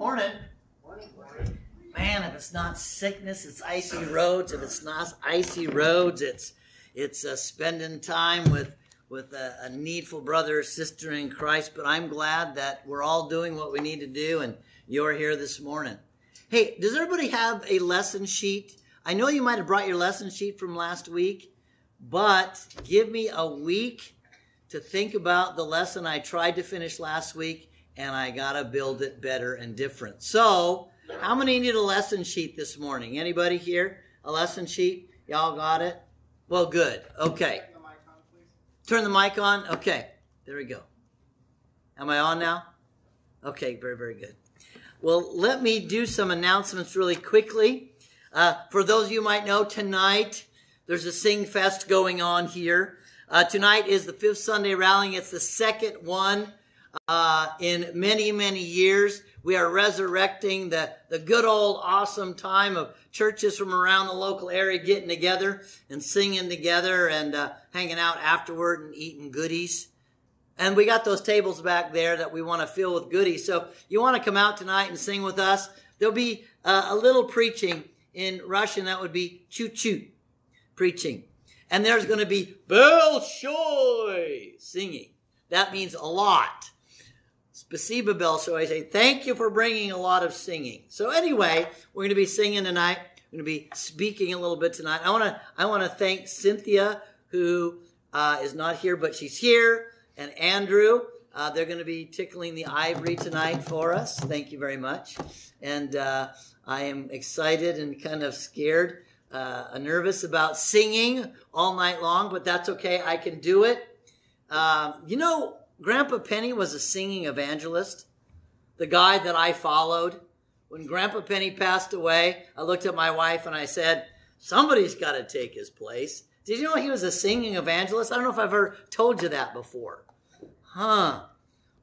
Morning. Man, if it's not sickness, it's icy roads. If it's not icy roads, it's it's uh, spending time with with a, a needful brother or sister in Christ. But I'm glad that we're all doing what we need to do, and you're here this morning. Hey, does everybody have a lesson sheet? I know you might have brought your lesson sheet from last week, but give me a week to think about the lesson I tried to finish last week, and I got to build it better and different. So, how many need a lesson sheet this morning? Anybody here? A lesson sheet? Y'all got it? Well, good. Okay. Turn the mic on. Okay. There we go. Am I on now? Okay, very, very good. Well, let me do some announcements really quickly. Uh, for those of you might know, tonight there's a Sing Fest going on here. Uh, tonight is the fifth Sunday rallying. It's the second one uh, in many, many years. We are resurrecting the, the good old awesome time of churches from around the local area getting together and singing together and uh, hanging out afterward and eating goodies. And we got those tables back there that we want to fill with goodies. So if you want to come out tonight and sing with us, there'll be uh, a little preaching in Russian. That would be choo choo preaching. And there's going to be Bolshoi singing. That means a lot. Spasiba I say thank you for bringing a lot of singing. So anyway, we're going to be singing tonight. We're going to be speaking a little bit tonight. I want to I want to thank Cynthia who uh, is not here, but she's here and Andrew. Uh, they're going to be tickling the ivory tonight for us. Thank you very much. And uh, I am excited and kind of scared, uh, nervous about singing all night long, but that's okay. I can do it. Um, you know, Grandpa Penny was a singing evangelist, the guy that I followed. When Grandpa Penny passed away, I looked at my wife and I said, Somebody's got to take his place. Did you know he was a singing evangelist? I don't know if I've ever told you that before. Huh.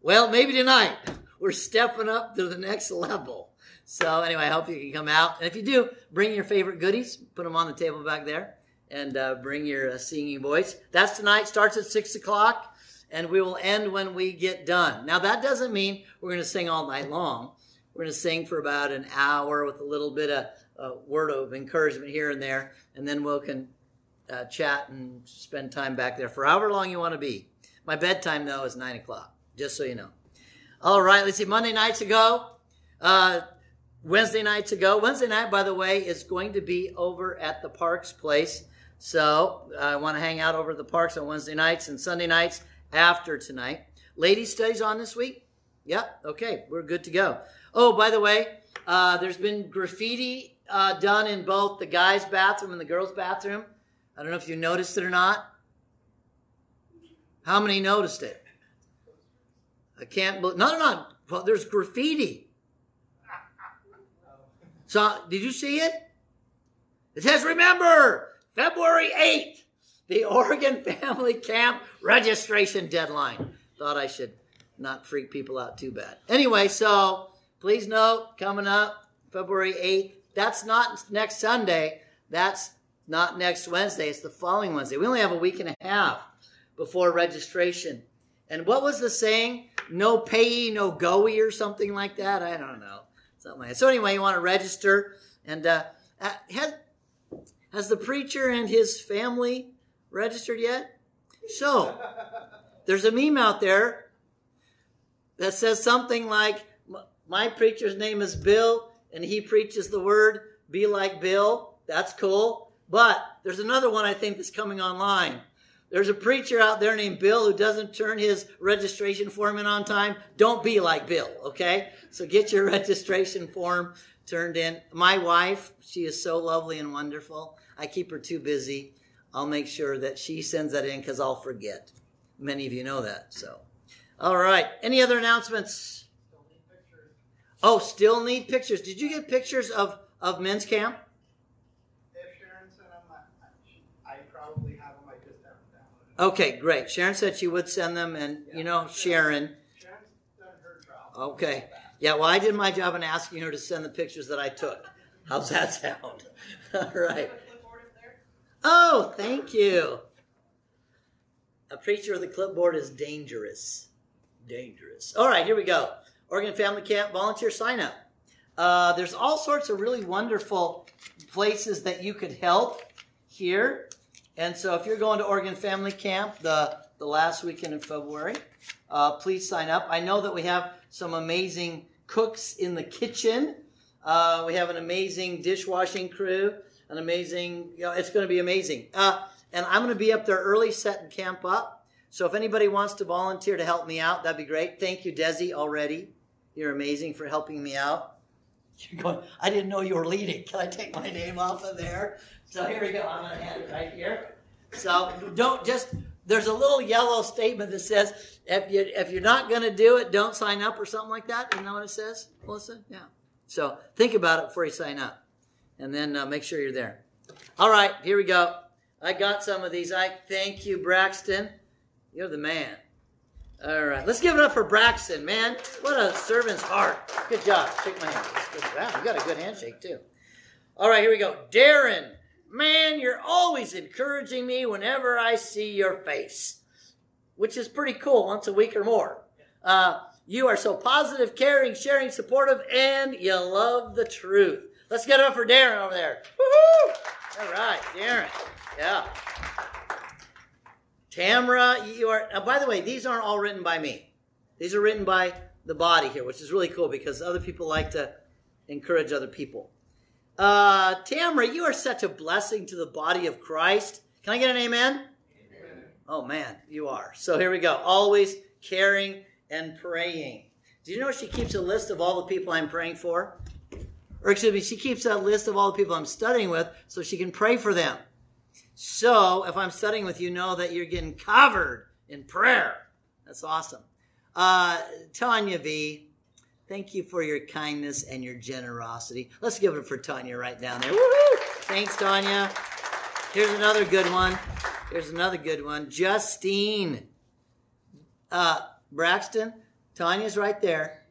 Well, maybe tonight we're stepping up to the next level. So, anyway, I hope you can come out. And if you do, bring your favorite goodies, put them on the table back there, and uh, bring your uh, singing voice. That's tonight, starts at 6 o'clock, and we will end when we get done. Now, that doesn't mean we're going to sing all night long. We're going to sing for about an hour with a little bit of uh, word of encouragement here and there, and then we'll can uh, chat and spend time back there for however long you want to be. My bedtime, though, is 9 o'clock, just so you know. All right, let's see. Monday nights ago, uh, Wednesday nights ago. Wednesday night, by the way, is going to be over at the Parks Place. So I want to hang out over at the Parks on Wednesday nights and Sunday nights after tonight. Ladies' studies on this week? Yep. Okay, we're good to go. Oh, by the way, uh, there's been graffiti uh, done in both the guys' bathroom and the girls' bathroom. I don't know if you noticed it or not. How many noticed it? I can't believe. No, no, no. Well, there's graffiti. So, did you see it? It says, remember, February 8th, the Oregon Family Camp registration deadline. Thought I should not freak people out too bad. Anyway, so please note, coming up February 8th, that's not next Sunday. That's not next Wednesday. It's the following Wednesday. We only have a week and a half before registration. And what was the saying? No payee, no goey, or something like that? I don't know. Something like that. So anyway, you want to register. And uh, uh, has, has the preacher and his family registered yet? So, there's a meme out there that says something like, my preacher's name is Bill, and he preaches the word, be like Bill. That's cool. But there's another one I think that's coming online. There's a preacher out there named Bill who doesn't turn his registration form in on time. Don't be like Bill, okay? So get your registration form turned in. My wife, she is so lovely and wonderful. I keep her too busy. I'll make sure that she sends that in because I'll forget. Many of you know that. So, all right. Any other announcements? Oh, still need pictures. Did you get pictures of of men's camp? If Sharon sent them, I probably have them, I just haven't. Okay, great. Sharon said she would send them, and you know, Sharon. Okay. Yeah, well, I did my job in asking her to send the pictures that I took. How's that sound? All right. Oh, thank you. A preacher with a clipboard is dangerous. Dangerous. All right, here we go. Oregon Family Camp volunteer sign up. Uh, there's all sorts of really wonderful places that you could help here. And so if you're going to Oregon Family Camp the, the last weekend in February, uh, please sign up. I know that we have some amazing cooks in the kitchen. Uh, we have an amazing dishwashing crew, an amazing, you know, it's going to be amazing. Uh, and I'm going to be up there early setting camp up. So if anybody wants to volunteer to help me out, that'd be great. Thank you, Desi, already. You're amazing for helping me out. You're going, I didn't know you were leading. Can I take my name off of there? So here we go. I'm going to hand it right here. So don't just, there's a little yellow statement that says, if, you, if you're not going to do it, don't sign up or something like that. Isn't that what it says, Melissa? Yeah. So think about it before you sign up. And then uh, make sure you're there. All right, here we go. I got some of these. I thank you, Braxton. You're the man. All right, let's give it up for Braxton, man. What a servant's heart. Good job. Shake my hand. Wow, you got a good handshake, too. All right, here we go. Darren, man, you're always encouraging me whenever I see your face, which is pretty cool once a week or more. Uh, you are so positive, caring, sharing, supportive, and you love the truth. Let's get it up for Darren over there. Woohoo! All right, Darren. Yeah. Tamra, you are. Uh, by the way, these aren't all written by me. These are written by the body here, which is really cool because other people like to encourage other people. Uh, Tamra, you are such a blessing to the body of Christ. Can I get an amen? amen? Oh man, you are. So here we go. Always caring and praying. Do you know she keeps a list of all the people I'm praying for? Or excuse me, she keeps a list of all the people I'm studying with so she can pray for them. So if I'm studying with you, know that you're getting covered in prayer. That's awesome. Uh, Tanya V, thank you for your kindness and your generosity. Let's give it for Tanya right down there. Woo-hoo! Thanks, Tanya. Here's another good one. Here's another good one. Justine. Uh, Braxton, Tanya's right there.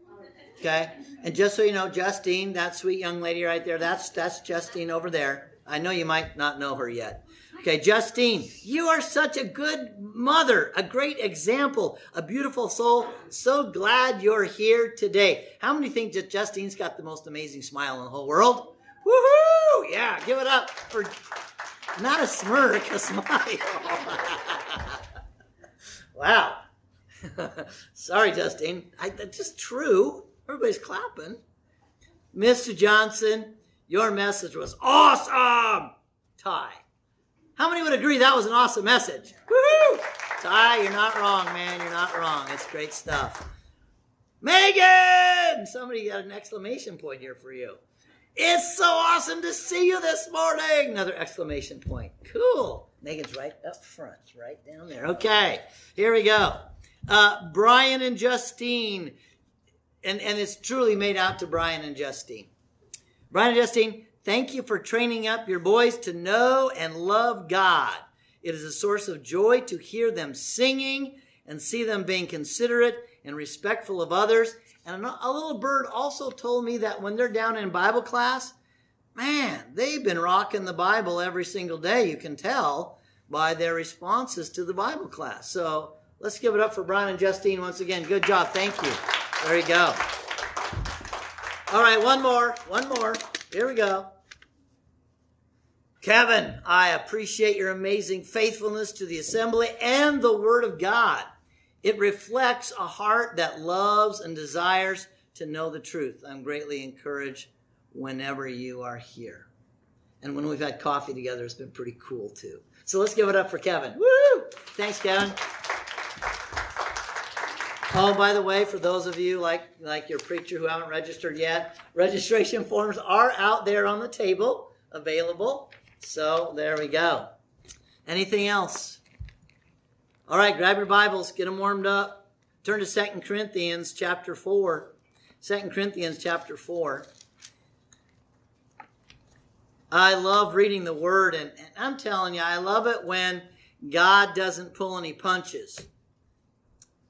Okay. And just so you know, Justine, that sweet young lady right there, that's that's Justine over there. I know you might not know her yet. Okay, Justine, you are such a good mother, a great example, a beautiful soul. So glad you're here today. How many think that Justine's got the most amazing smile in the whole world? Woohoo! Yeah, give it up for not a smirk, a smile. wow. Sorry, Justine. I, that's just true. Everybody's clapping. Mr. Johnson, your message was awesome. Ty. How many would agree that was an awesome message? Woohoo! Ty, you're not wrong, man. You're not wrong. It's great stuff. Megan! Somebody got an exclamation point here for you. It's so awesome to see you this morning. Another exclamation point. Cool. Megan's right up front, right down there. Okay, here we go. Uh, Brian and Justine, and, and it's truly made out to Brian and Justine. Brian and Justine, thank you for training up your boys to know and love God. It is a source of joy to hear them singing and see them being considerate and respectful of others. And a little bird also told me that when they're down in Bible class, man, they've been rocking the Bible every single day. You can tell by their responses to the Bible class. So Let's give it up for Brian and Justine once again. Good job. Thank you. There you go. All right, one more. One more. Here we go. Kevin, I appreciate your amazing faithfulness to the assembly and the Word of God. It reflects a heart that loves and desires to know the truth. I'm greatly encouraged whenever you are here. And when we've had coffee together, it's been pretty cool too. So let's give it up for Kevin. Woo! Thanks, Kevin. Oh, by the way, for those of you like like your preacher who haven't registered yet, registration forms are out there on the table, available. So there we go. Anything else? All right, grab your Bibles, get them warmed up. Turn to Second Corinthians chapter 4. 2 Corinthians chapter 4. I love reading the word, and, and I'm telling you, I love it when God doesn't pull any punches.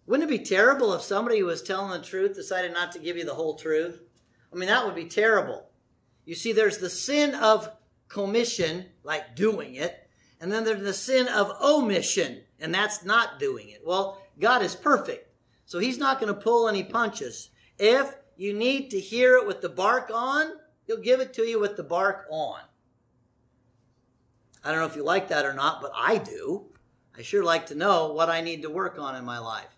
Wouldn't it be terrible if somebody who was telling the truth decided not to give you the whole truth? I mean, that would be terrible. You see, there's the sin of commission, like doing it, and then there's the sin of omission, and that's not doing it. Well, God is perfect, so He's not going to pull any punches. If you need to hear it with the bark on, He'll give it to you with the bark on. I don't know if you like that or not, but I do. I sure like to know what I need to work on in my life.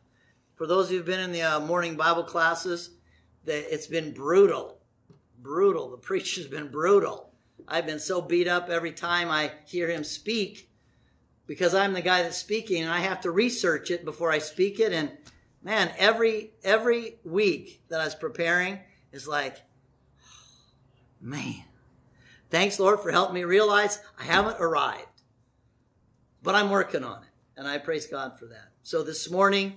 For those who've been in the uh, morning Bible classes, that it's been brutal, brutal. The preacher's been brutal. I've been so beat up every time I hear him speak because I'm the guy that's speaking and I have to research it before I speak it. And man, every every week that I was preparing is like, man, thanks Lord for helping me realize I haven't arrived, but I'm working on it, and I praise God for that. So this morning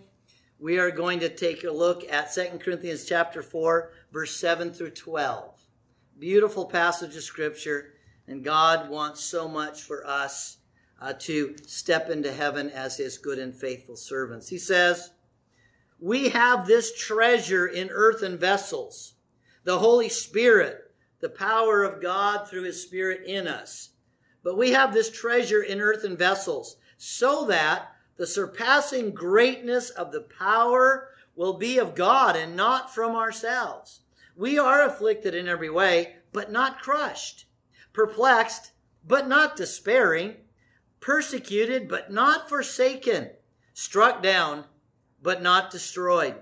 we are going to take a look at 2 Corinthians chapter 4, verse 7 through 12. Beautiful passage of scripture, and God wants so much for us uh, to step into heaven as his good and faithful servants. He says, We have this treasure in earthen vessels, the Holy Spirit, the power of God through his Spirit in us. But we have this treasure in earthen vessels, so that the surpassing greatness of the power will be of God and not from ourselves. We are afflicted in every way, but not crushed, perplexed, but not despairing, persecuted, but not forsaken, struck down, but not destroyed,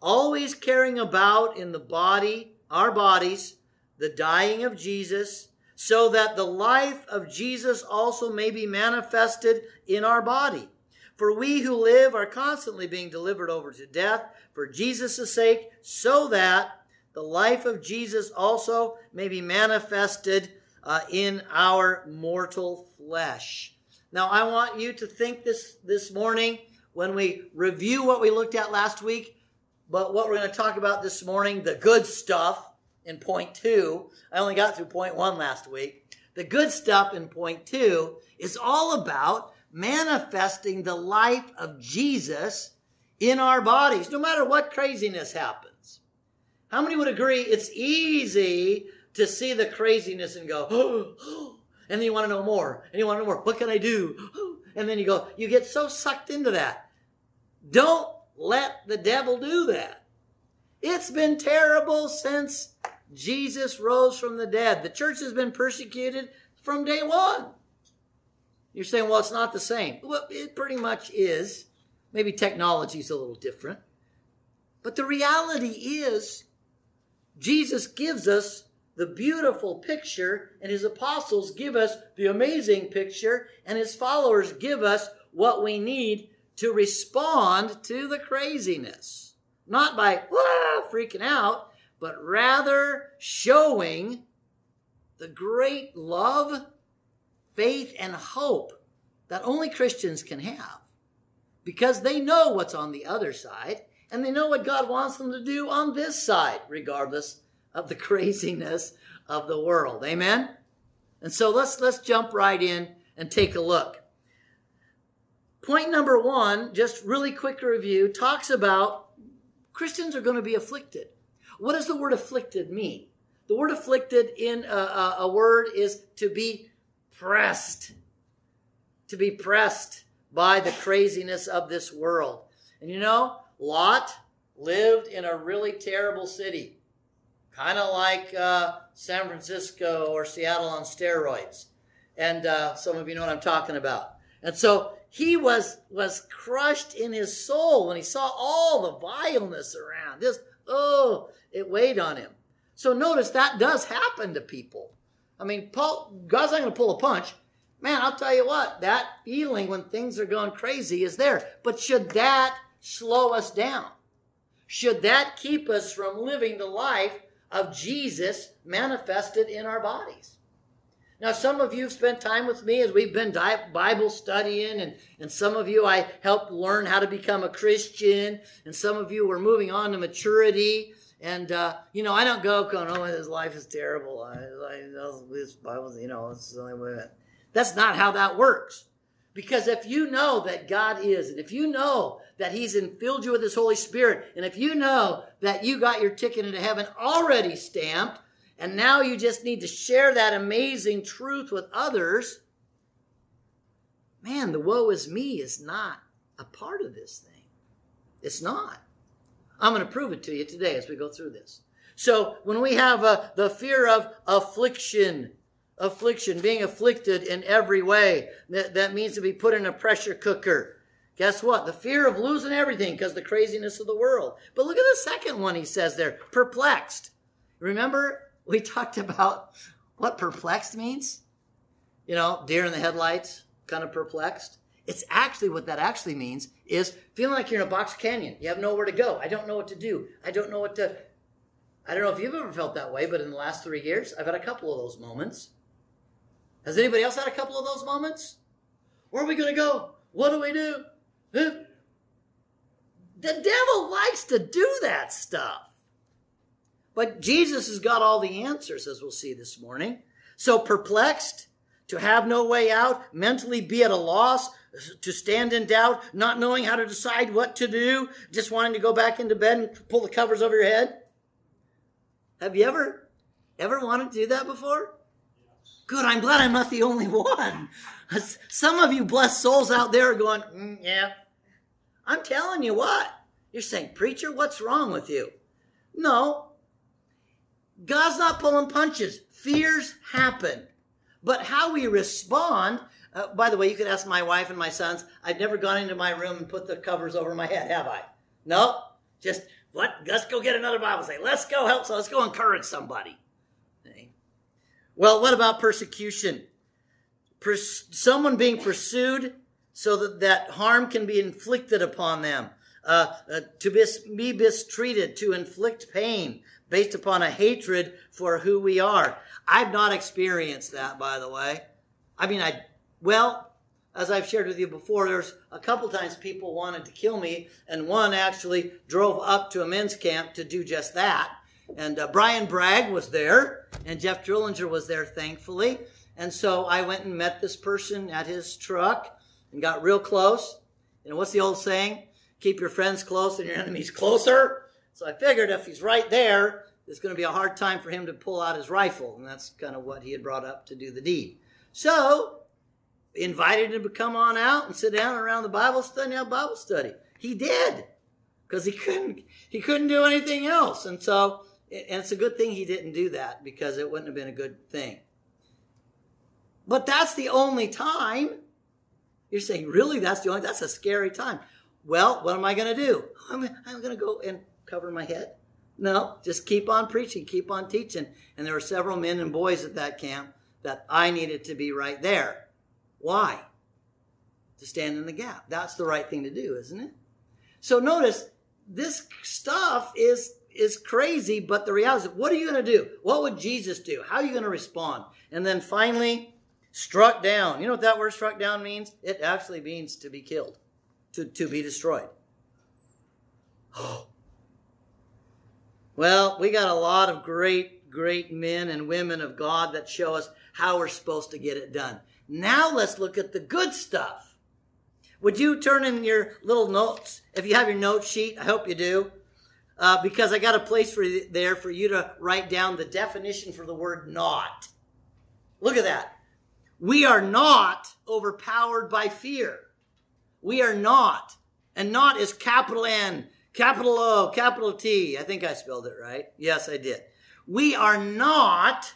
always carrying about in the body, our bodies, the dying of Jesus, so that the life of Jesus also may be manifested in our body. For we who live are constantly being delivered over to death for Jesus' sake, so that the life of Jesus also may be manifested uh, in our mortal flesh. Now, I want you to think this this morning when we review what we looked at last week, but what we're going to talk about this morning, the good stuff in point two. I only got through point one last week. The good stuff in point two is all about manifesting the life of Jesus in our bodies, no matter what craziness happens. How many would agree it's easy to see the craziness and go, oh, and then you want to know more, and you want to know more. What can I do? And then you go, you get so sucked into that. Don't let the devil do that. It's been terrible since Jesus rose from the dead. The church has been persecuted from day one. You're saying, well, it's not the same. Well, it pretty much is. Maybe technology is a little different. But the reality is, Jesus gives us the beautiful picture, and his apostles give us the amazing picture, and his followers give us what we need to respond to the craziness. Not by ah, freaking out, but rather showing the great love faith and hope that only Christians can have because they know what's on the other side and they know what God wants them to do on this side, regardless of the craziness of the world. Amen? And so let's let's jump right in and take a look. Point number one, just really quick review, talks about Christians are going to be afflicted. What does the word afflicted mean? The word afflicted in a, a, a word is to be pressed, to be pressed by the craziness of this world. And you know, Lot lived in a really terrible city, kind of like uh, San Francisco or Seattle on steroids. And uh, some of you know what I'm talking about. And so he was was crushed in his soul when he saw all the vileness around. This oh, it weighed on him. So notice that does happen to people. I mean, Paul, God's not going to pull a punch. Man, I'll tell you what, that feeling when things are going crazy is there. But should that slow us down? Should that keep us from living the life of Jesus manifested in our bodies? Now, some of you have spent time with me as we've been Bible studying, and, and some of you I helped learn how to become a Christian, and some of you were moving on to maturity. And uh, you know, I don't go going, "Oh, his life is terrible." I, I this Bible, you know, it's the only way. That's not how that works. Because if you know that God is, and if you know that He's infilled you with His Holy Spirit, and if you know that you got your ticket into heaven already stamped, and now you just need to share that amazing truth with others, man, the woe is me is not a part of this thing. It's not. I'm going to prove it to you today as we go through this. So when we have uh, the fear of affliction, affliction, being afflicted in every way, that, that means to be put in a pressure cooker. Guess what? The fear of losing everything because the craziness of the world. But look at the second one he says there perplexed. Remember, we talked about what perplexed means? You know, deer in the headlights, kind of perplexed. It's actually what that actually means is feeling like you're in a box canyon. You have nowhere to go. I don't know what to do. I don't know what to. I don't know if you've ever felt that way, but in the last three years, I've had a couple of those moments. Has anybody else had a couple of those moments? Where are we going to go? What do we do? The devil likes to do that stuff. But Jesus has got all the answers, as we'll see this morning. So perplexed, to have no way out, mentally be at a loss, to stand in doubt, not knowing how to decide what to do, just wanting to go back into bed and pull the covers over your head. Have you ever, ever wanted to do that before? Good, I'm glad I'm not the only one. Some of you blessed souls out there are going, mm, yeah. I'm telling you what. You're saying, preacher, what's wrong with you? No. God's not pulling punches. Fears happen. But how we respond, uh, by the way, you could ask my wife and my sons. I've never gone into my room and put the covers over my head, have I? No. Just, what? Let's go get another Bible study. Let's go help. So let's go encourage somebody. Well, what about persecution? Pers- someone being pursued so that, that harm can be inflicted upon them. Uh, uh, to be mistreated, to inflict pain based upon a hatred for who we are. I've not experienced that, by the way. I mean, I, well, as I've shared with you before, there's a couple times people wanted to kill me, and one actually drove up to a men's camp to do just that. And uh, Brian Bragg was there, and Jeff Drillinger was there, thankfully. And so I went and met this person at his truck and got real close. Know, what's the old saying? Keep your friends close and your enemies closer. So I figured if he's right there, it's going to be a hard time for him to pull out his rifle. And that's kind of what he had brought up to do the deed. So, invited him to come on out and sit down around the Bible study, have Bible study. He did because he couldn't he couldn't do anything else. And so, and it's a good thing he didn't do that because it wouldn't have been a good thing. But that's the only time. You're saying, really? That's the only. That's a scary time. Well, what am I going to do? I'm, I'm going to go and cover my head. No, just keep on preaching, keep on teaching. And there were several men and boys at that camp that I needed to be right there. Why? To stand in the gap. That's the right thing to do, isn't it? So notice this stuff is is crazy, but the reality is, what are you going to do? What would Jesus do? How are you going to respond? And then finally, struck down. You know what that word struck down means? It actually means to be killed, to, to be destroyed. Well, we got a lot of great, great men and women of God that show us how we're supposed to get it done. Now let's look at the good stuff. Would you turn in your little notes? If you have your note sheet, I hope you do. Uh, because I got a place for you there for you to write down the definition for the word not. Look at that. We are not overpowered by fear. We are not. And not is capital N, Capital O, capital T. I think I spelled it right. Yes, I did. We are not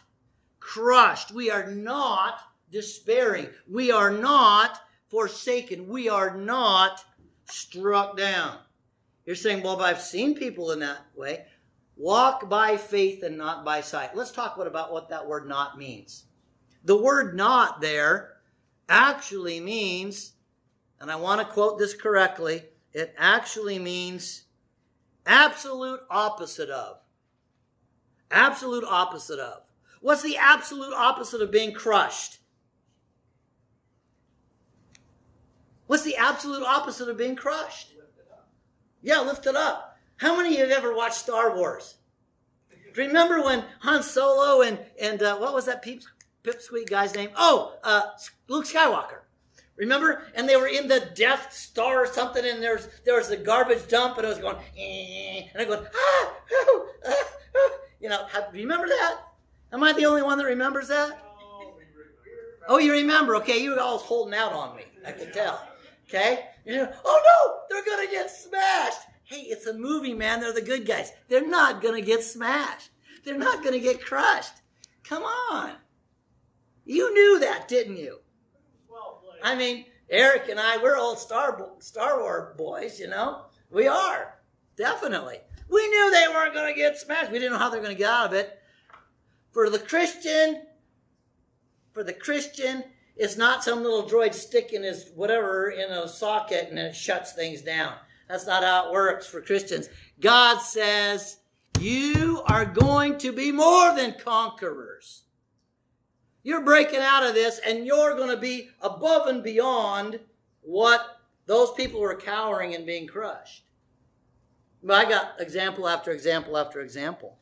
crushed. We are not despairing. We are not forsaken. We are not struck down. You're saying, well, I've seen people in that way. Walk by faith and not by sight. Let's talk about what that word not means. The word not there actually means, and I want to quote this correctly, it actually means Absolute opposite of. Absolute opposite of. What's the absolute opposite of being crushed? What's the absolute opposite of being crushed? Yeah, lift it up. How many of you have ever watched Star Wars? Remember when Han Solo and and uh, what was that peep, pipsqueak guy's name? Oh, uh, Luke Skywalker. Remember? And they were in the Death Star or something, and there's there was a garbage dump, and it was going, eh, and I'm going, ah, ah, ah, you know, have, remember that? Am I the only one that remembers that? Oh, you remember? Okay, you were all holding out on me. I can tell. Okay? You know, oh no, they're gonna get smashed. Hey, it's a movie, man. They're the good guys. They're not gonna get smashed. they're not to get crushed. Come on. You knew that, didn't you? I mean, Eric and I, we're old Star, Star Wars boys, you know? We are. Definitely. We knew they weren't going to get smashed. We didn't know how they're going to get out of it. For the Christian, for the Christian, it's not some little droid sticking his whatever in a socket and it shuts things down. That's not how it works for Christians. God says, you are going to be more than conquerors. You're breaking out of this and you're going to be above and beyond what those people were cowering and being crushed. But I got example after example after example.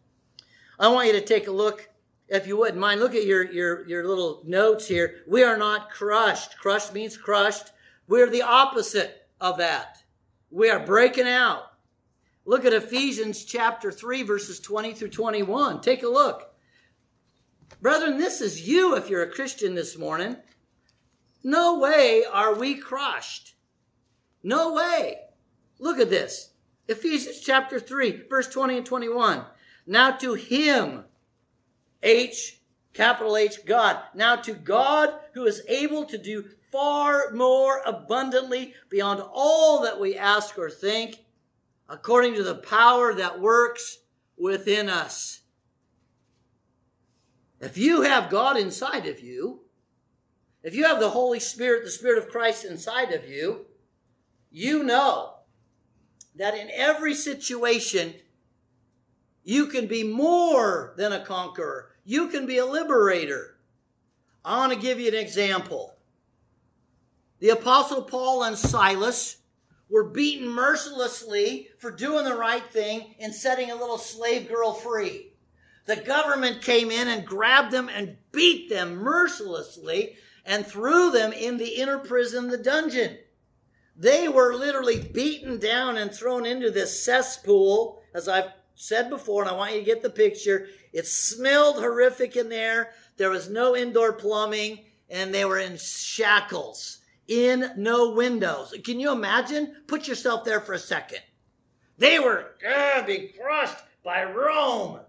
I want you to take a look, if you wouldn't mind, look at your, your, your little notes here. We are not crushed. Crushed means crushed. We're the opposite of that. We are breaking out. Look at Ephesians chapter 3, verses 20 through 21. Take a look. Brethren, this is you if you're a Christian this morning. No way are we crushed. No way. Look at this. Ephesians chapter 3, verse 20 and 21. Now to him, H, capital H, God. Now to God who is able to do far more abundantly beyond all that we ask or think, according to the power that works within us. If you have God inside of you, if you have the Holy Spirit, the Spirit of Christ inside of you, you know that in every situation, you can be more than a conqueror. You can be a liberator. I want to give you an example. The Apostle Paul and Silas were beaten mercilessly for doing the right thing and setting a little slave girl free. The government came in and grabbed them and beat them mercilessly and threw them in the inner prison, the dungeon. They were literally beaten down and thrown into this cesspool, as I've said before, and I want you to get the picture. It smelled horrific in there. There was no indoor plumbing, and they were in shackles, in no windows. Can you imagine? Put yourself there for a second. They were ah, going to be crushed by Rome.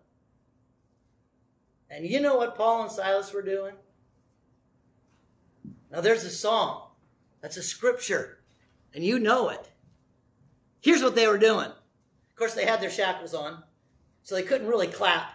And you know what Paul and Silas were doing? Now, there's a song. That's a scripture and you know it. Here's what they were doing. Of course, they had their shackles on, so they couldn't really clap.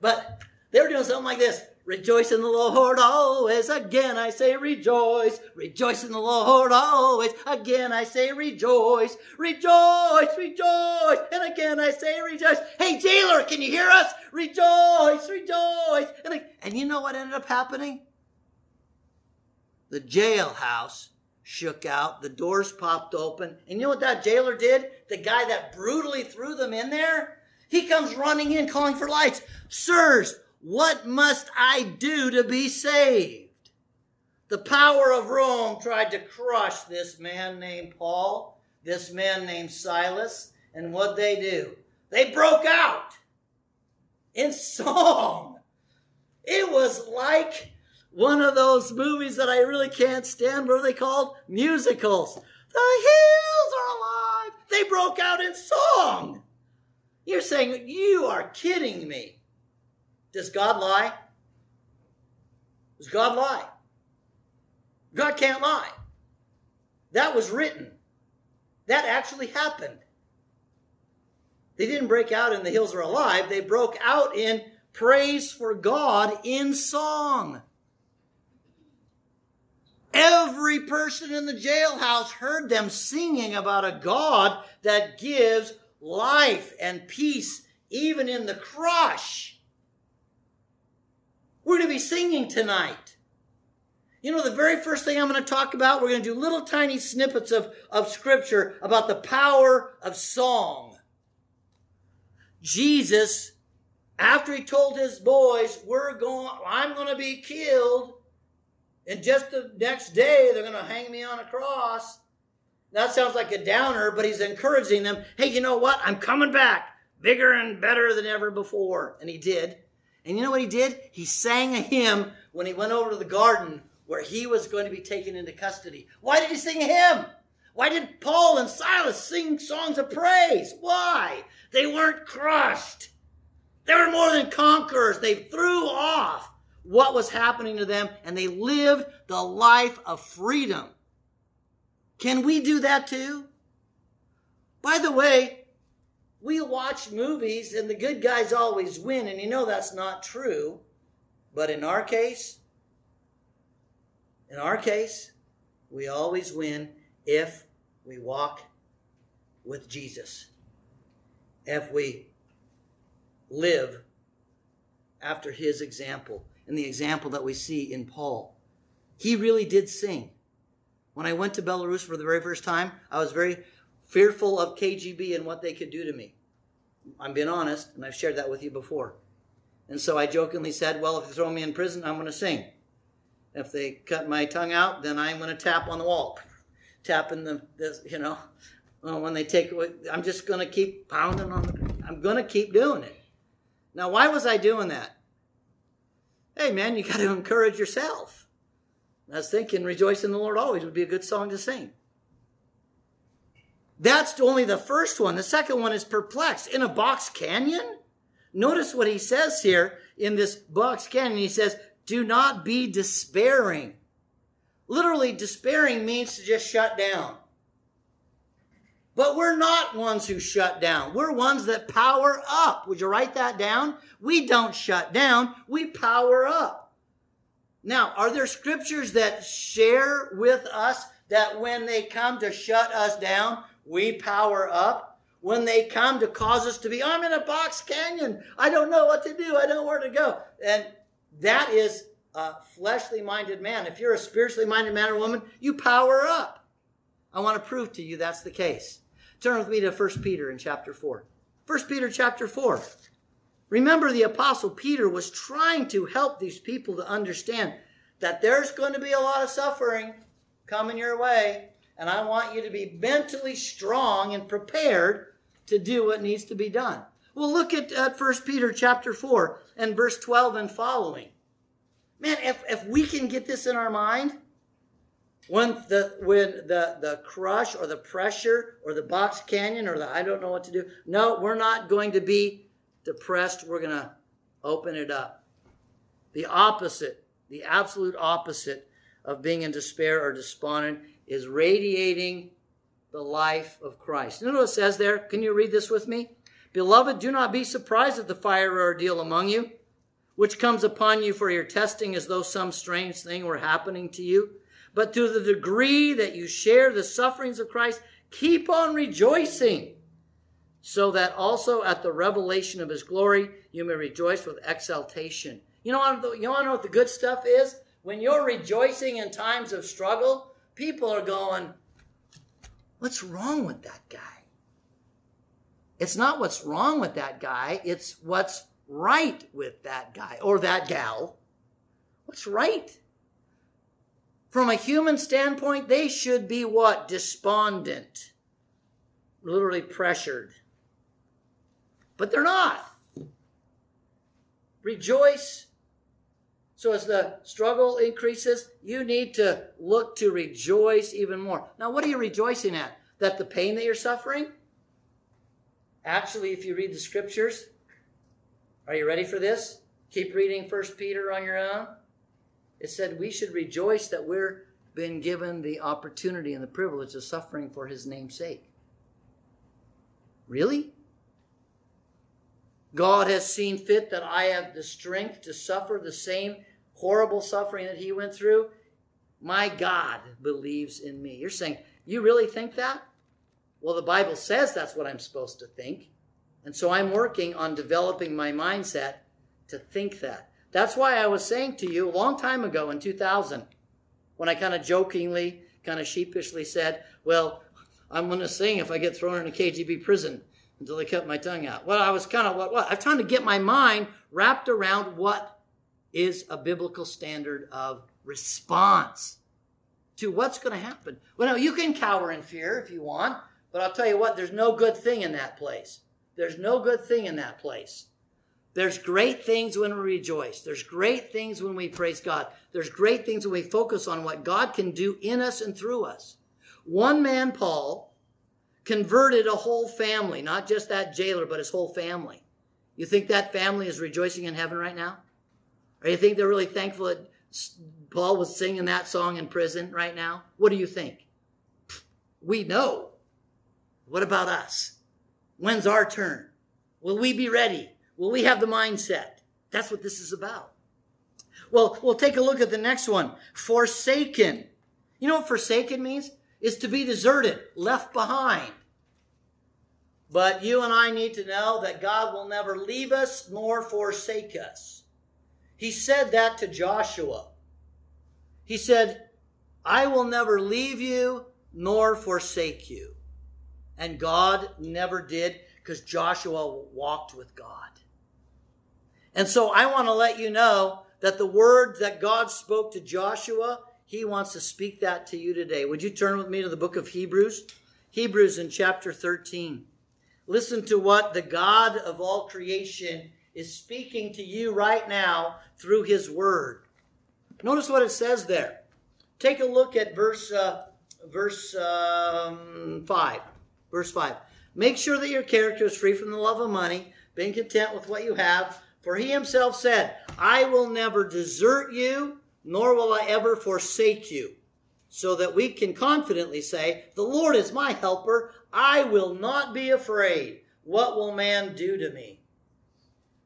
But they were doing something like this. Rejoice in the Lord always. Again I say rejoice. Rejoice in the Lord always. Again I say rejoice. Rejoice, rejoice. And again I say rejoice. Hey, jailer, can you hear us? Rejoice, rejoice. And, and you know what ended up happening? The jailhouse shook out, the doors popped open. And you know what that jailer did? The guy that brutally threw them in there? He comes running in calling for lights. Sirs, what must I do to be saved? The power of Rome tried to crush this man named Paul, this man named Silas, and what they do? They broke out in song. It was like one of those movies that I really can't stand. What are they called? Musicals. The hills are alive. They broke out in song. You're saying, you are kidding me. Does God lie? Does God lie? God can't lie. That was written. That actually happened. They didn't break out in the hills are alive. They broke out in praise for God in song. Every person in the jailhouse heard them singing about a God that gives life and peace even in the crush. We're going to be singing tonight. You know, the very first thing I'm going to talk about, we're going to do little tiny snippets of, of scripture about the power of song. Jesus, after he told his boys, we're going, I'm going to be killed, and just the next day, they're going to hang me on a cross. That sounds like a downer, but he's encouraging them hey, you know what? I'm coming back bigger and better than ever before. And he did. And you know what he did? He sang a hymn when he went over to the garden where he was going to be taken into custody. Why did he sing a hymn? Why did Paul and Silas sing songs of praise? Why? They weren't crushed. They were more than conquerors. They threw off what was happening to them and they lived the life of freedom. Can we do that too? By the way, we watch movies and the good guys always win, and you know that's not true. But in our case, in our case, we always win if we walk with Jesus. If we live after his example and the example that we see in Paul. He really did sing. When I went to Belarus for the very first time, I was very fearful of KGB and what they could do to me. I'm being honest, and I've shared that with you before. And so I jokingly said, Well, if they throw me in prison, I'm going to sing. If they cut my tongue out, then I'm going to tap on the wall. Tapping the, this, you know, when they take away, I'm just going to keep pounding on the, I'm going to keep doing it. Now, why was I doing that? Hey, man, you got to encourage yourself. I was thinking, Rejoice in the Lord always would be a good song to sing. That's only the first one. The second one is perplexed. In a box canyon? Notice what he says here in this box canyon. He says, Do not be despairing. Literally, despairing means to just shut down. But we're not ones who shut down. We're ones that power up. Would you write that down? We don't shut down, we power up. Now, are there scriptures that share with us that when they come to shut us down, we power up? When they come to cause us to be, I'm in a box canyon. I don't know what to do. I don't know where to go. And that is a fleshly minded man. If you're a spiritually minded man or woman, you power up. I want to prove to you that's the case. Turn with me to 1 Peter in chapter 4. 1 Peter chapter 4. Remember, the apostle Peter was trying to help these people to understand that there's going to be a lot of suffering coming your way, and I want you to be mentally strong and prepared to do what needs to be done. Well, look at, at 1 Peter chapter 4 and verse 12 and following. Man, if, if we can get this in our mind, when the when the the crush or the pressure or the box canyon or the I don't know what to do. No, we're not going to be depressed. We're going to open it up. The opposite, the absolute opposite of being in despair or despondent is radiating the life of Christ. You know what it says there? Can you read this with me? Beloved, do not be surprised at the fire ordeal among you, which comes upon you for your testing as though some strange thing were happening to you but to the degree that you share the sufferings of Christ, keep on rejoicing, so that also at the revelation of his glory you may rejoice with exaltation. You know, you want to know what the good stuff is? When you're rejoicing in times of struggle, people are going, What's wrong with that guy? It's not what's wrong with that guy, it's what's right with that guy or that gal. What's right? From a human standpoint, they should be what? Despondent. Literally pressured. But they're not. Rejoice. So as the struggle increases, you need to look to rejoice even more. Now, what are you rejoicing at? That the pain that you're suffering? Actually, if you read the scriptures, are you ready for this? Keep reading First Peter on your own. It said we should rejoice that we're been given the opportunity and the privilege of suffering for his name's sake. Really? God has seen fit that I have the strength to suffer the same horrible suffering that he went through. My God believes in me. You're saying, you really think that? Well, the Bible says that's what I'm supposed to think. And so I'm working on developing my mindset to think that. That's why I was saying to you a long time ago in 2000, when I kind of jokingly, kind of sheepishly said, Well, I'm going to sing if I get thrown in a KGB prison until they cut my tongue out. Well, I was kind of what, what? I'm trying to get my mind wrapped around what is a biblical standard of response to what's going to happen. Well, no, you can cower in fear if you want, but I'll tell you what, there's no good thing in that place. There's no good thing in that place. There's great things when we rejoice. There's great things when we praise God. There's great things when we focus on what God can do in us and through us. One man, Paul, converted a whole family, not just that jailer, but his whole family. You think that family is rejoicing in heaven right now? Or you think they're really thankful that Paul was singing that song in prison right now? What do you think? We know. What about us? When's our turn? Will we be ready? Will we have the mindset? That's what this is about. Well, we'll take a look at the next one. Forsaken. You know what forsaken means? Is to be deserted, left behind. But you and I need to know that God will never leave us nor forsake us. He said that to Joshua. He said, I will never leave you nor forsake you. And God never did because Joshua walked with God. And so I want to let you know that the word that God spoke to Joshua, he wants to speak that to you today. Would you turn with me to the book of Hebrews? Hebrews in chapter 13. Listen to what the God of all creation is speaking to you right now through his word. Notice what it says there. Take a look at verse uh, verse um, 5. Verse 5. Make sure that your character is free from the love of money, being content with what you have. For he himself said, I will never desert you, nor will I ever forsake you. So that we can confidently say, The Lord is my helper. I will not be afraid. What will man do to me?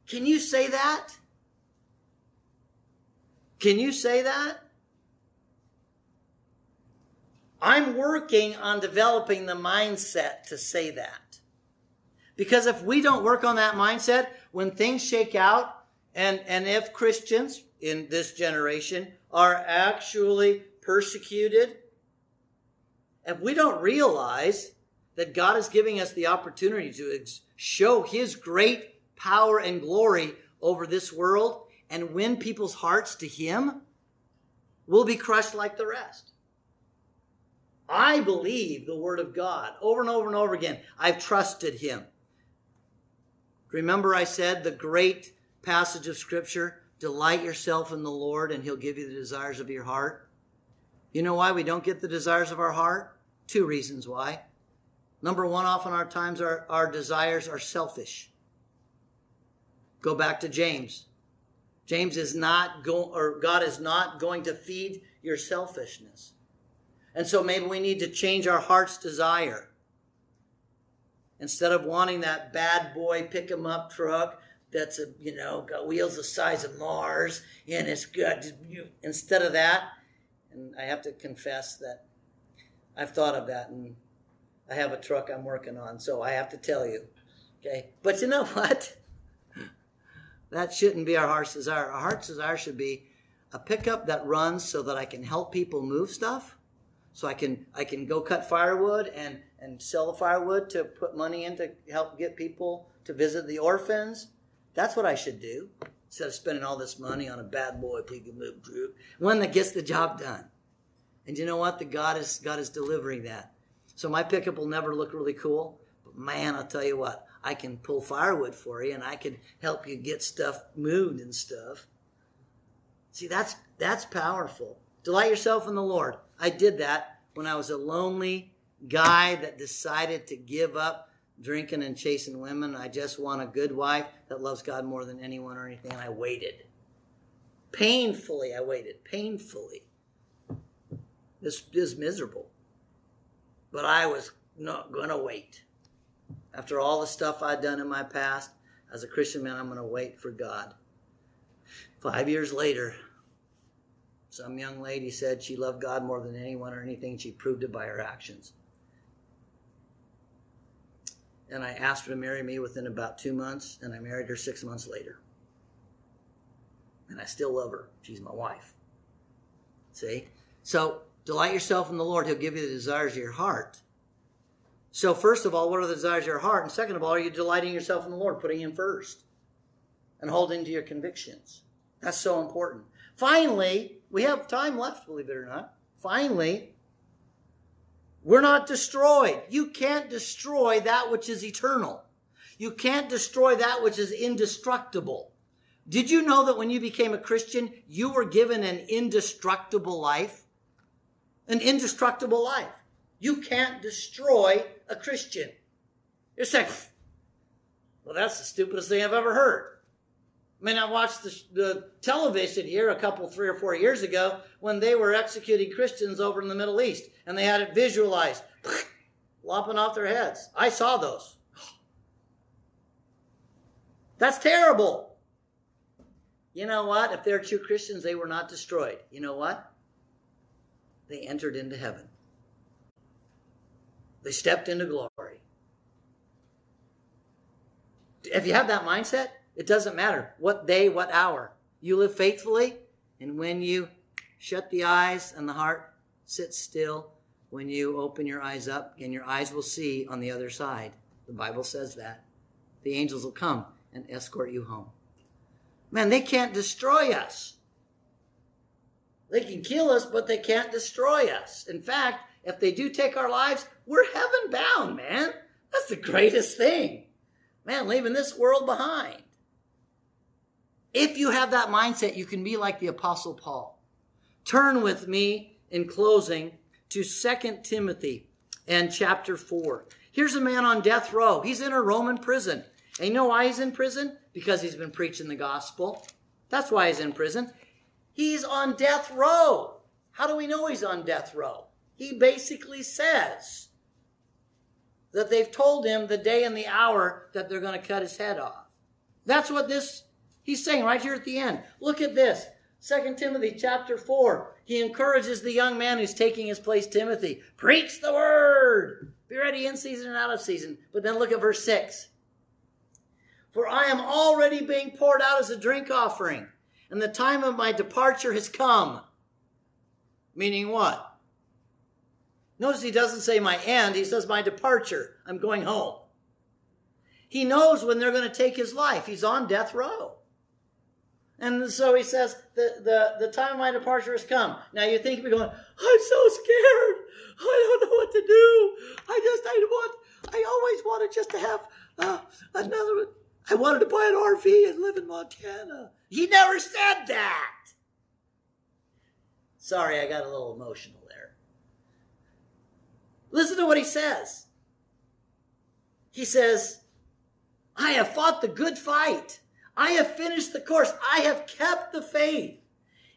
Can you say that? Can you say that? I'm working on developing the mindset to say that. Because if we don't work on that mindset, when things shake out, and, and if Christians in this generation are actually persecuted, if we don't realize that God is giving us the opportunity to show His great power and glory over this world and win people's hearts to Him, we'll be crushed like the rest. I believe the Word of God over and over and over again. I've trusted Him. Remember, I said the great passage of Scripture delight yourself in the Lord, and He'll give you the desires of your heart. You know why we don't get the desires of our heart? Two reasons why. Number one, often our times our, our desires are selfish. Go back to James. James is not going, or God is not going to feed your selfishness. And so maybe we need to change our heart's desire. Instead of wanting that bad boy pick 'em up truck that's a you know got wheels the size of Mars and it's good. Instead of that, and I have to confess that I've thought of that, and I have a truck I'm working on, so I have to tell you. Okay, but you know what? That shouldn't be our heart's desire. Our heart's desire should be a pickup that runs so that I can help people move stuff. So I can I can go cut firewood and and sell the firewood to put money in to help get people to visit the orphans. That's what I should do instead of spending all this money on a bad boy pick and move group, one that gets the job done. And you know what? The God is God is delivering that. So my pickup will never look really cool, but man, I'll tell you what, I can pull firewood for you and I can help you get stuff moved and stuff. See, that's that's powerful. Delight yourself in the Lord. I did that when I was a lonely guy that decided to give up drinking and chasing women. I just want a good wife that loves God more than anyone or anything. And I waited. Painfully, I waited. Painfully. This is miserable. But I was not going to wait. After all the stuff I'd done in my past, as a Christian man, I'm going to wait for God. Five years later, some young lady said she loved God more than anyone or anything. She proved it by her actions. And I asked her to marry me within about two months, and I married her six months later. And I still love her. She's my wife. See? So delight yourself in the Lord. He'll give you the desires of your heart. So, first of all, what are the desires of your heart? And second of all, are you delighting yourself in the Lord, putting Him first and holding to your convictions? That's so important. Finally, we have time left, believe it or not. Finally, we're not destroyed. You can't destroy that which is eternal. You can't destroy that which is indestructible. Did you know that when you became a Christian, you were given an indestructible life? An indestructible life. You can't destroy a Christian. It's like, Well, that's the stupidest thing I've ever heard. I mean, I watched the, the, television here a couple, three or four years ago when they were executing Christians over in the Middle East, and they had it visualized, lopping off their heads. I saw those. That's terrible. You know what? If they're true Christians, they were not destroyed. You know what? They entered into heaven. They stepped into glory. If you have that mindset, it doesn't matter what day, what hour. You live faithfully, and when you shut the eyes and the heart sits still, when you open your eyes up, and your eyes will see on the other side. The Bible says that. The angels will come and escort you home. Man, they can't destroy us. They can kill us, but they can't destroy us. In fact, if they do take our lives, we're heaven bound, man. That's the greatest thing. Man, leaving this world behind. If you have that mindset, you can be like the Apostle Paul. Turn with me in closing to 2 Timothy and chapter 4. Here's a man on death row. He's in a Roman prison. And you know why he's in prison? Because he's been preaching the gospel. That's why he's in prison. He's on death row. How do we know he's on death row? He basically says that they've told him the day and the hour that they're going to cut his head off. That's what this he's saying right here at the end. Look at this. 2 Timothy chapter 4. He encourages the young man who's taking his place, Timothy. Preach the word. Be ready in season and out of season. But then look at verse 6. For I am already being poured out as a drink offering, and the time of my departure has come. Meaning what? Notice he doesn't say my end, he says my departure. I'm going home. He knows when they're going to take his life. He's on death row. And so he says, the, the, the time of my departure has come. Now you think you're going, I'm so scared. I don't know what to do. I just, I want, I always wanted just to have uh, another I wanted to buy an RV and live in Montana. He never said that. Sorry, I got a little emotional. Listen to what he says. He says, I have fought the good fight. I have finished the course. I have kept the faith.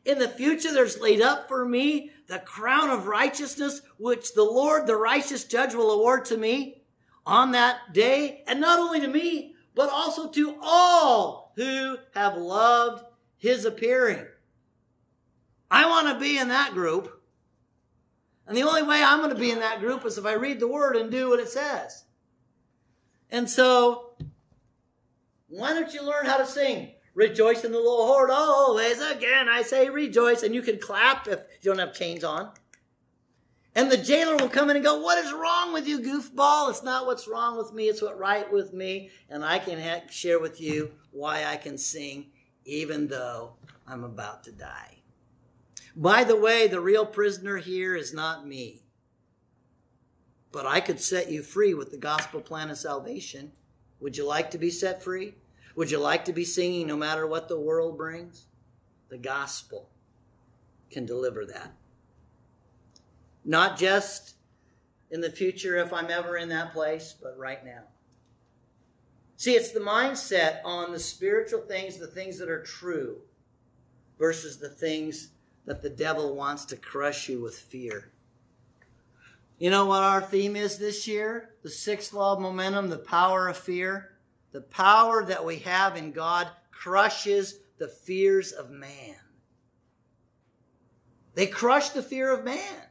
In the future, there's laid up for me the crown of righteousness, which the Lord, the righteous judge, will award to me on that day. And not only to me, but also to all who have loved his appearing. I want to be in that group. And the only way I'm going to be in that group is if I read the word and do what it says. And so, why don't you learn how to sing? Rejoice in the Lord always. Again, I say rejoice. And you can clap if you don't have chains on. And the jailer will come in and go, What is wrong with you, goofball? It's not what's wrong with me, it's what's right with me. And I can ha- share with you why I can sing even though I'm about to die. By the way, the real prisoner here is not me. But I could set you free with the gospel plan of salvation. Would you like to be set free? Would you like to be singing no matter what the world brings? The gospel can deliver that. Not just in the future if I'm ever in that place, but right now. See, it's the mindset on the spiritual things, the things that are true, versus the things that the devil wants to crush you with fear. You know what our theme is this year? The sixth law of momentum, the power of fear. The power that we have in God crushes the fears of man. They crush the fear of man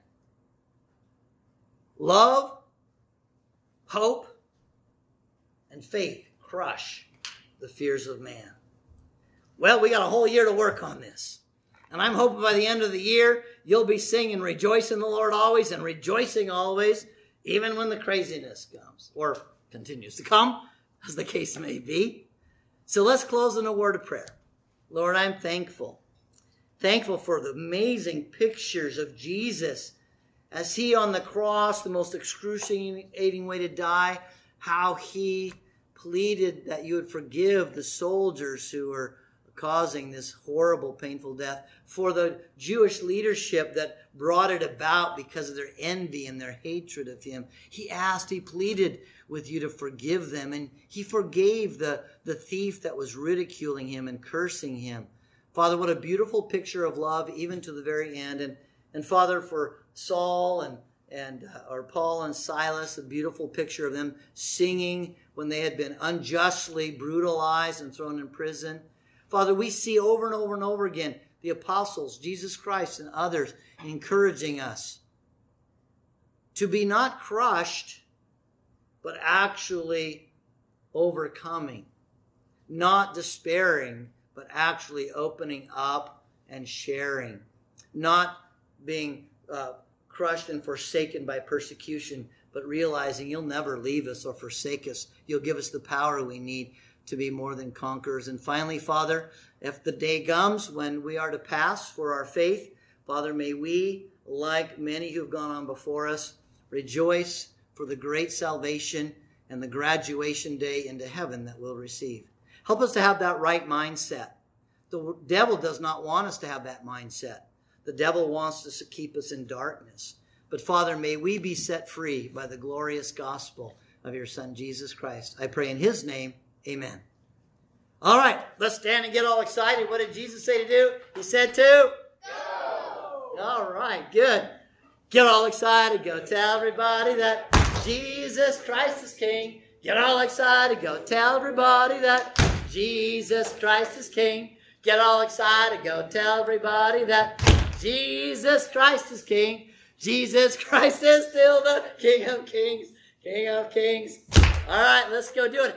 love, hope, and faith crush the fears of man. Well, we got a whole year to work on this. And I'm hoping by the end of the year, you'll be singing, rejoice in the Lord always, and rejoicing always, even when the craziness comes or continues to come, as the case may be. So let's close in a word of prayer. Lord, I'm thankful. Thankful for the amazing pictures of Jesus as he on the cross, the most excruciating way to die, how he pleaded that you would forgive the soldiers who were causing this horrible, painful death, for the Jewish leadership that brought it about because of their envy and their hatred of him. He asked, he pleaded with you to forgive them, and he forgave the, the thief that was ridiculing him and cursing him. Father, what a beautiful picture of love, even to the very end. And, and Father, for Saul and and uh, or Paul and Silas, a beautiful picture of them singing when they had been unjustly brutalized and thrown in prison. Father, we see over and over and over again the apostles, Jesus Christ, and others encouraging us to be not crushed, but actually overcoming, not despairing, but actually opening up and sharing, not being uh, crushed and forsaken by persecution, but realizing you'll never leave us or forsake us. You'll give us the power we need to be more than conquerors. And finally, Father, if the day comes when we are to pass for our faith, Father, may we, like many who have gone on before us, rejoice for the great salvation and the graduation day into heaven that we'll receive. Help us to have that right mindset. The devil does not want us to have that mindset. The devil wants us to keep us in darkness. But Father, may we be set free by the glorious gospel of your Son, Jesus Christ. I pray in his name. Amen. All right, let's stand and get all excited. What did Jesus say to do? He said to go. All right, good. Get all excited. Go tell everybody that Jesus Christ is King. Get all excited. Go tell everybody that Jesus Christ is King. Get all excited. Go tell everybody that Jesus Christ is King. Jesus Christ is still the King of Kings. King of Kings. All right, let's go do it.